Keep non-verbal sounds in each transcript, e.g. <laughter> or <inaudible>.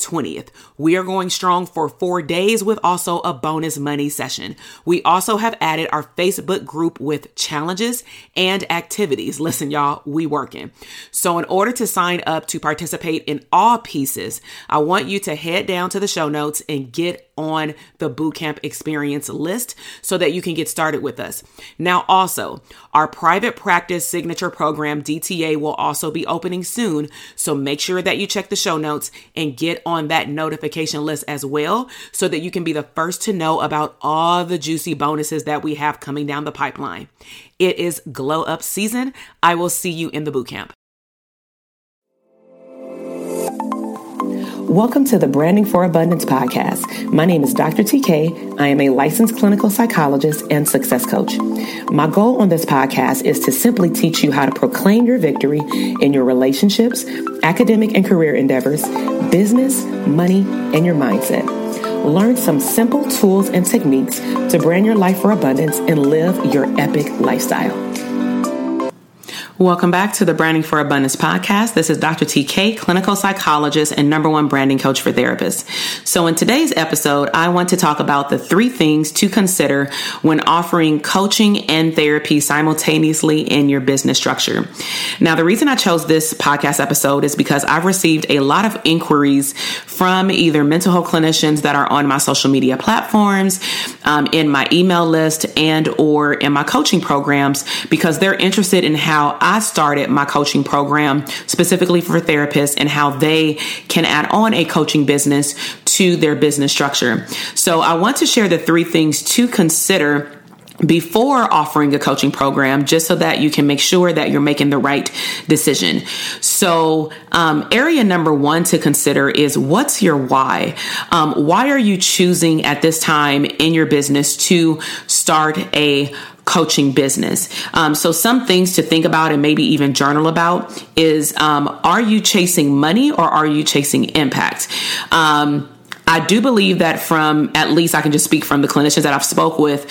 20th. We are going strong for four days with also a bonus money session. We also have added our Facebook group with challenges and activities. Listen, y'all, we working. So in order to sign up to participate in all pieces, I want you to head down to the show notes and get on the bootcamp experience list so that you can get started with us. Now, also, our private practice signature program, DTA, will also be opening soon. So make sure that you check the show notes and get on that notification list as well so that you can be the first to know about all the juicy bonuses that we have coming down the pipeline. It is glow up season. I will see you in the bootcamp. Welcome to the Branding for Abundance podcast. My name is Dr. TK. I am a licensed clinical psychologist and success coach. My goal on this podcast is to simply teach you how to proclaim your victory in your relationships, academic and career endeavors, business, money, and your mindset. Learn some simple tools and techniques to brand your life for abundance and live your epic lifestyle. Welcome back to the Branding for Abundance podcast. This is Dr. TK, clinical psychologist and number one branding coach for therapists. So in today's episode, I want to talk about the three things to consider when offering coaching and therapy simultaneously in your business structure. Now, the reason I chose this podcast episode is because I've received a lot of inquiries from either mental health clinicians that are on my social media platforms, um, in my email list, and or in my coaching programs because they're interested in how I started my coaching program specifically for therapists and how they can add on a coaching business to their business structure. So I want to share the three things to consider before offering a coaching program just so that you can make sure that you're making the right decision. So, um, area number one to consider is what's your why? Um, why are you choosing at this time in your business to start a coaching business. Um, so, some things to think about and maybe even journal about is um, are you chasing money or are you chasing impact? Um, I do believe that from at least I can just speak from the clinicians that I've spoke with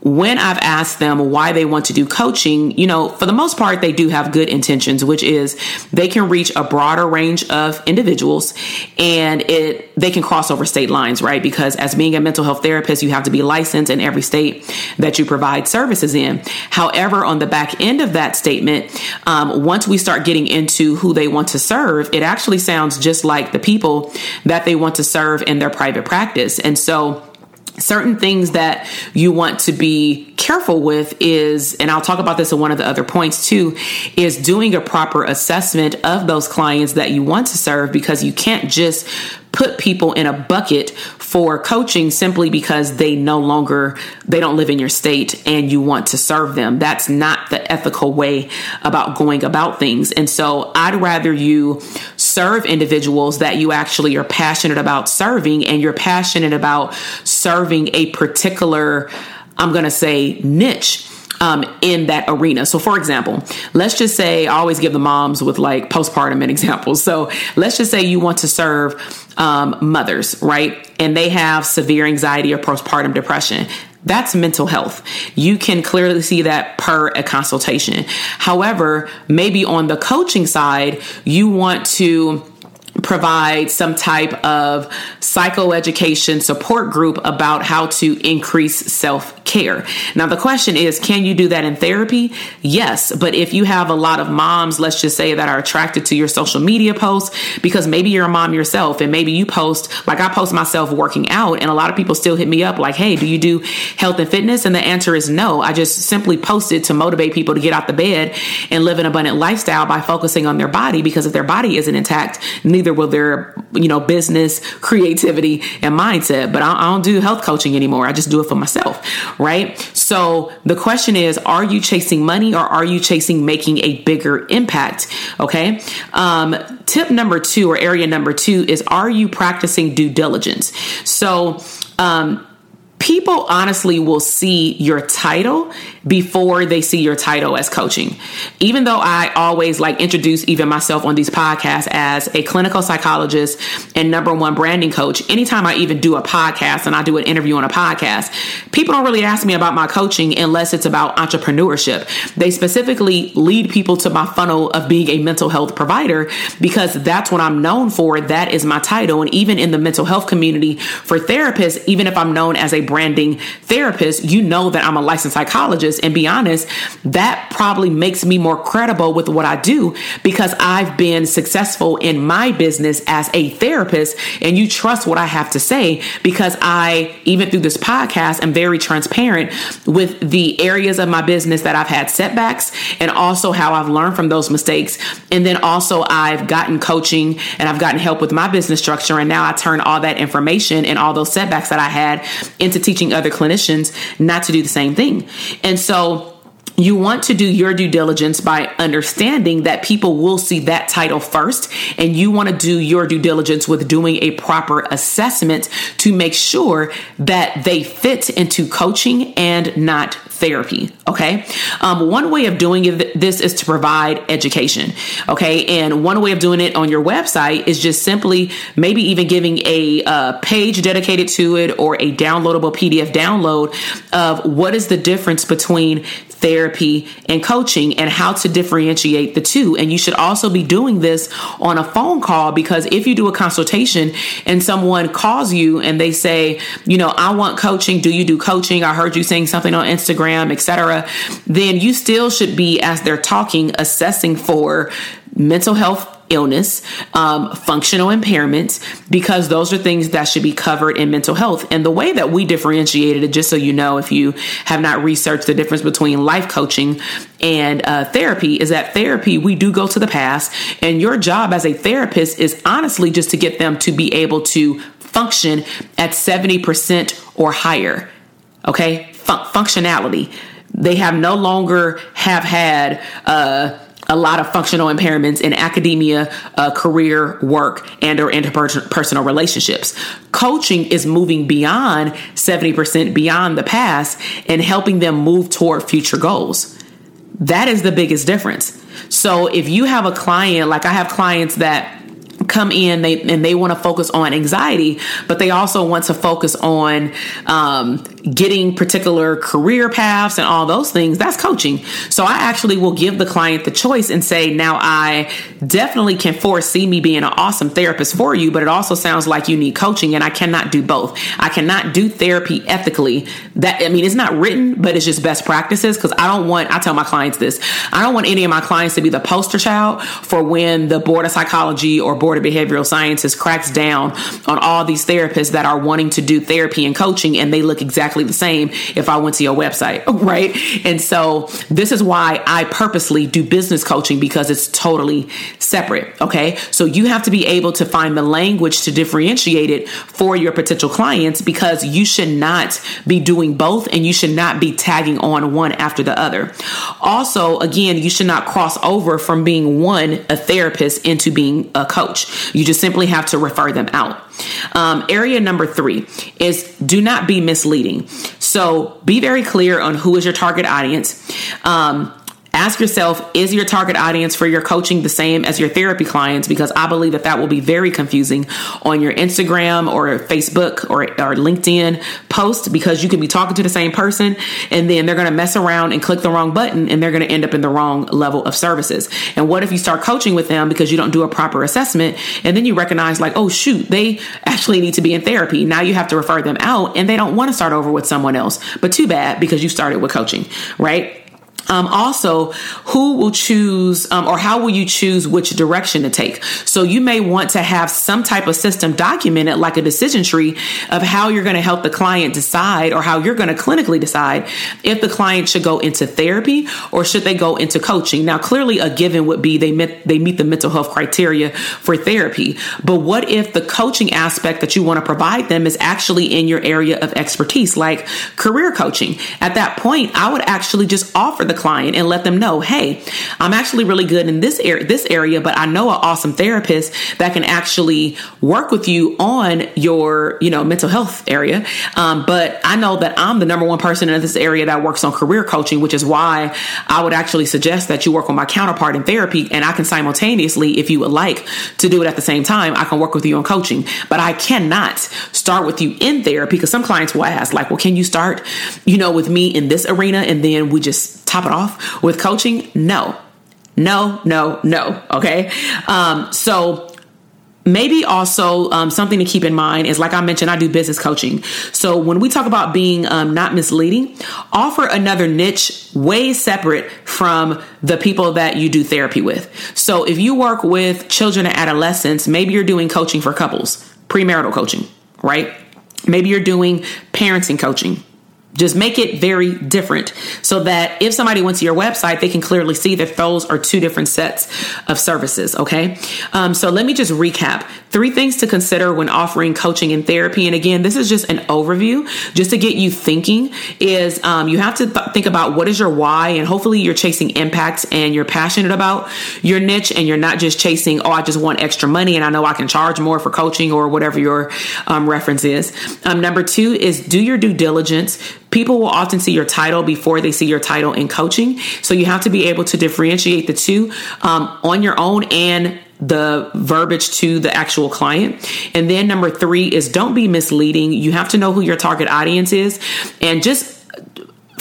when I've asked them why they want to do coaching, you know, for the most part, they do have good intentions, which is they can reach a broader range of individuals and it, they can cross over state lines, right? Because as being a mental health therapist, you have to be licensed in every state that you provide services in. However, on the back end of that statement, um, once we start getting into who they want to serve, it actually sounds just like the people that they want to serve in their private practice. And so, certain things that you want to be careful with is and I'll talk about this in one of the other points too is doing a proper assessment of those clients that you want to serve because you can't just put people in a bucket for coaching simply because they no longer they don't live in your state and you want to serve them. That's not the ethical way about going about things. And so i'd rather you serve individuals that you actually are passionate about serving and you're passionate about serving a particular i'm going to say niche um, in that arena. So, for example, let's just say I always give the moms with like postpartum an example. So, let's just say you want to serve um, mothers, right? And they have severe anxiety or postpartum depression. That's mental health. You can clearly see that per a consultation. However, maybe on the coaching side, you want to provide some type of psychoeducation support group about how to increase self care. Now, the question is can you do that in therapy? Yes. But if you have a lot of moms, let's just say, that are attracted to your social media posts, because maybe you're a mom yourself and maybe you post, like I post myself working out, and a lot of people still hit me up like, hey, do you do health and fitness? And the answer is no. I just simply post it to motivate people to get out the bed and live an abundant lifestyle by focusing on their body because if their body isn't intact, neither will their, you know, business, creativity, and mindset. But I, don't do health coaching anymore. I just do it for myself, right? So the question is, are you chasing money or are you chasing making a bigger impact? Okay. Um, tip number two or area number two is, are you practicing due diligence? So, um, people honestly will see your title before they see your title as coaching. Even though I always like introduce even myself on these podcasts as a clinical psychologist and number one branding coach, anytime I even do a podcast and I do an interview on a podcast, people don't really ask me about my coaching unless it's about entrepreneurship. They specifically lead people to my funnel of being a mental health provider because that's what I'm known for. That is my title. And even in the mental health community for therapists, even if I'm known as a branding therapist, you know that I'm a licensed psychologist. And be honest, that probably makes me more credible with what I do because I've been successful in my business as a therapist and you trust what I have to say because I, even through this podcast, am very transparent with the areas of my business that I've had setbacks and also how I've learned from those mistakes. And then also I've gotten coaching and I've gotten help with my business structure. And now I turn all that information and all those setbacks that I had into to teaching other clinicians not to do the same thing. And so you want to do your due diligence by understanding that people will see that title first, and you want to do your due diligence with doing a proper assessment to make sure that they fit into coaching and not therapy. Okay. Um, one way of doing this is to provide education. Okay. And one way of doing it on your website is just simply maybe even giving a uh, page dedicated to it or a downloadable PDF download of what is the difference between therapy and coaching and how to differentiate the two. And you should also be doing this on a phone call because if you do a consultation and someone calls you and they say, you know, I want coaching, do you do coaching? I heard you saying something on Instagram, etc. Then you still should be as they're talking assessing for mental health illness, um, functional impairments, because those are things that should be covered in mental health. And the way that we differentiated it, just so you know, if you have not researched the difference between life coaching and uh, therapy, is that therapy, we do go to the past. And your job as a therapist is honestly just to get them to be able to function at 70% or higher. Okay? Fun- functionality. They have no longer have had, uh, a lot of functional impairments in academia, uh, career, work, and or interpersonal relationships. Coaching is moving beyond 70% beyond the past and helping them move toward future goals. That is the biggest difference. So if you have a client, like I have clients that come in they and they want to focus on anxiety but they also want to focus on um, getting particular career paths and all those things that's coaching. So i actually will give the client the choice and say now i definitely can foresee me being an awesome therapist for you but it also sounds like you need coaching and i cannot do both. I cannot do therapy ethically. That i mean it's not written but it's just best practices because i don't want i tell my clients this i don't want any of my clients to be the poster child for when the board of psychology or board of behavioral sciences cracks down on all these therapists that are wanting to do therapy and coaching and they look exactly the same if I went to your website, <laughs> right? And so this is why I purposely do business coaching because it's totally separate, okay? So you have to be able to find the language to differentiate it for your potential clients because you should not be doing both and you should not be tagging on one after the other. Also, again, you should not cross over from being one a therapist into being a coach. You just simply have to refer them out. Um, area number three is do not be misleading. So be very clear on who is your target audience. Um, Ask yourself, is your target audience for your coaching the same as your therapy clients? Because I believe that that will be very confusing on your Instagram or Facebook or, or LinkedIn post because you could be talking to the same person and then they're going to mess around and click the wrong button and they're going to end up in the wrong level of services. And what if you start coaching with them because you don't do a proper assessment and then you recognize like, oh shoot, they actually need to be in therapy. Now you have to refer them out and they don't want to start over with someone else. But too bad because you started with coaching, right? Um, also, who will choose um, or how will you choose which direction to take? So, you may want to have some type of system documented, like a decision tree of how you're going to help the client decide or how you're going to clinically decide if the client should go into therapy or should they go into coaching. Now, clearly, a given would be they met, they meet the mental health criteria for therapy. But what if the coaching aspect that you want to provide them is actually in your area of expertise, like career coaching? At that point, I would actually just offer the client and let them know, hey, I'm actually really good in this area, this area, but I know an awesome therapist that can actually work with you on your, you know, mental health area. Um, but I know that I'm the number one person in this area that works on career coaching, which is why I would actually suggest that you work with my counterpart in therapy, and I can simultaneously, if you would like to do it at the same time, I can work with you on coaching. But I cannot start with you in therapy because some clients will ask, like, well, can you start, you know, with me in this arena, and then we just top it off with coaching? No, no, no, no. Okay. Um, so maybe also um, something to keep in mind is like i mentioned i do business coaching so when we talk about being um, not misleading offer another niche way separate from the people that you do therapy with so if you work with children and adolescents maybe you're doing coaching for couples premarital coaching right maybe you're doing parenting coaching just make it very different so that if somebody went to your website, they can clearly see that those are two different sets of services. Okay. Um, so let me just recap three things to consider when offering coaching and therapy. And again, this is just an overview just to get you thinking is um, you have to th- think about what is your why and hopefully you're chasing impacts and you're passionate about your niche and you're not just chasing, oh, I just want extra money and I know I can charge more for coaching or whatever your um, reference is. Um, number two is do your due diligence People will often see your title before they see your title in coaching. So you have to be able to differentiate the two um, on your own and the verbiage to the actual client. And then number three is don't be misleading. You have to know who your target audience is and just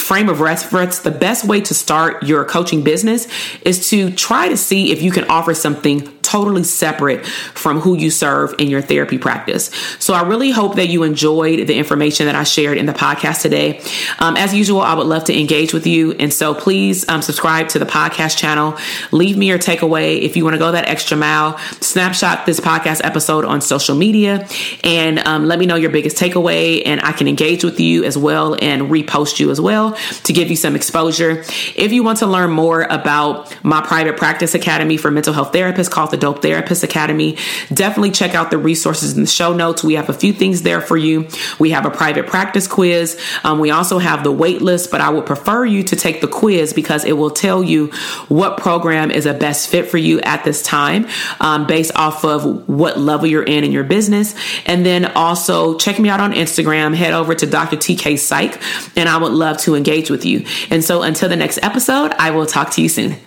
frame of reference, the best way to start your coaching business is to try to see if you can offer something totally separate from who you serve in your therapy practice. So I really hope that you enjoyed the information that I shared in the podcast today. Um, as usual, I would love to engage with you. And so please um, subscribe to the podcast channel. Leave me your takeaway. If you want to go that extra mile, snapshot this podcast episode on social media and um, let me know your biggest takeaway. And I can engage with you as well and repost you as well to give you some exposure. If you want to learn more about my private practice academy for mental health therapists called the the Dope Therapist Academy. Definitely check out the resources in the show notes. We have a few things there for you. We have a private practice quiz. Um, we also have the wait list, but I would prefer you to take the quiz because it will tell you what program is a best fit for you at this time um, based off of what level you're in in your business. And then also check me out on Instagram. Head over to Dr. TK Psych, and I would love to engage with you. And so until the next episode, I will talk to you soon.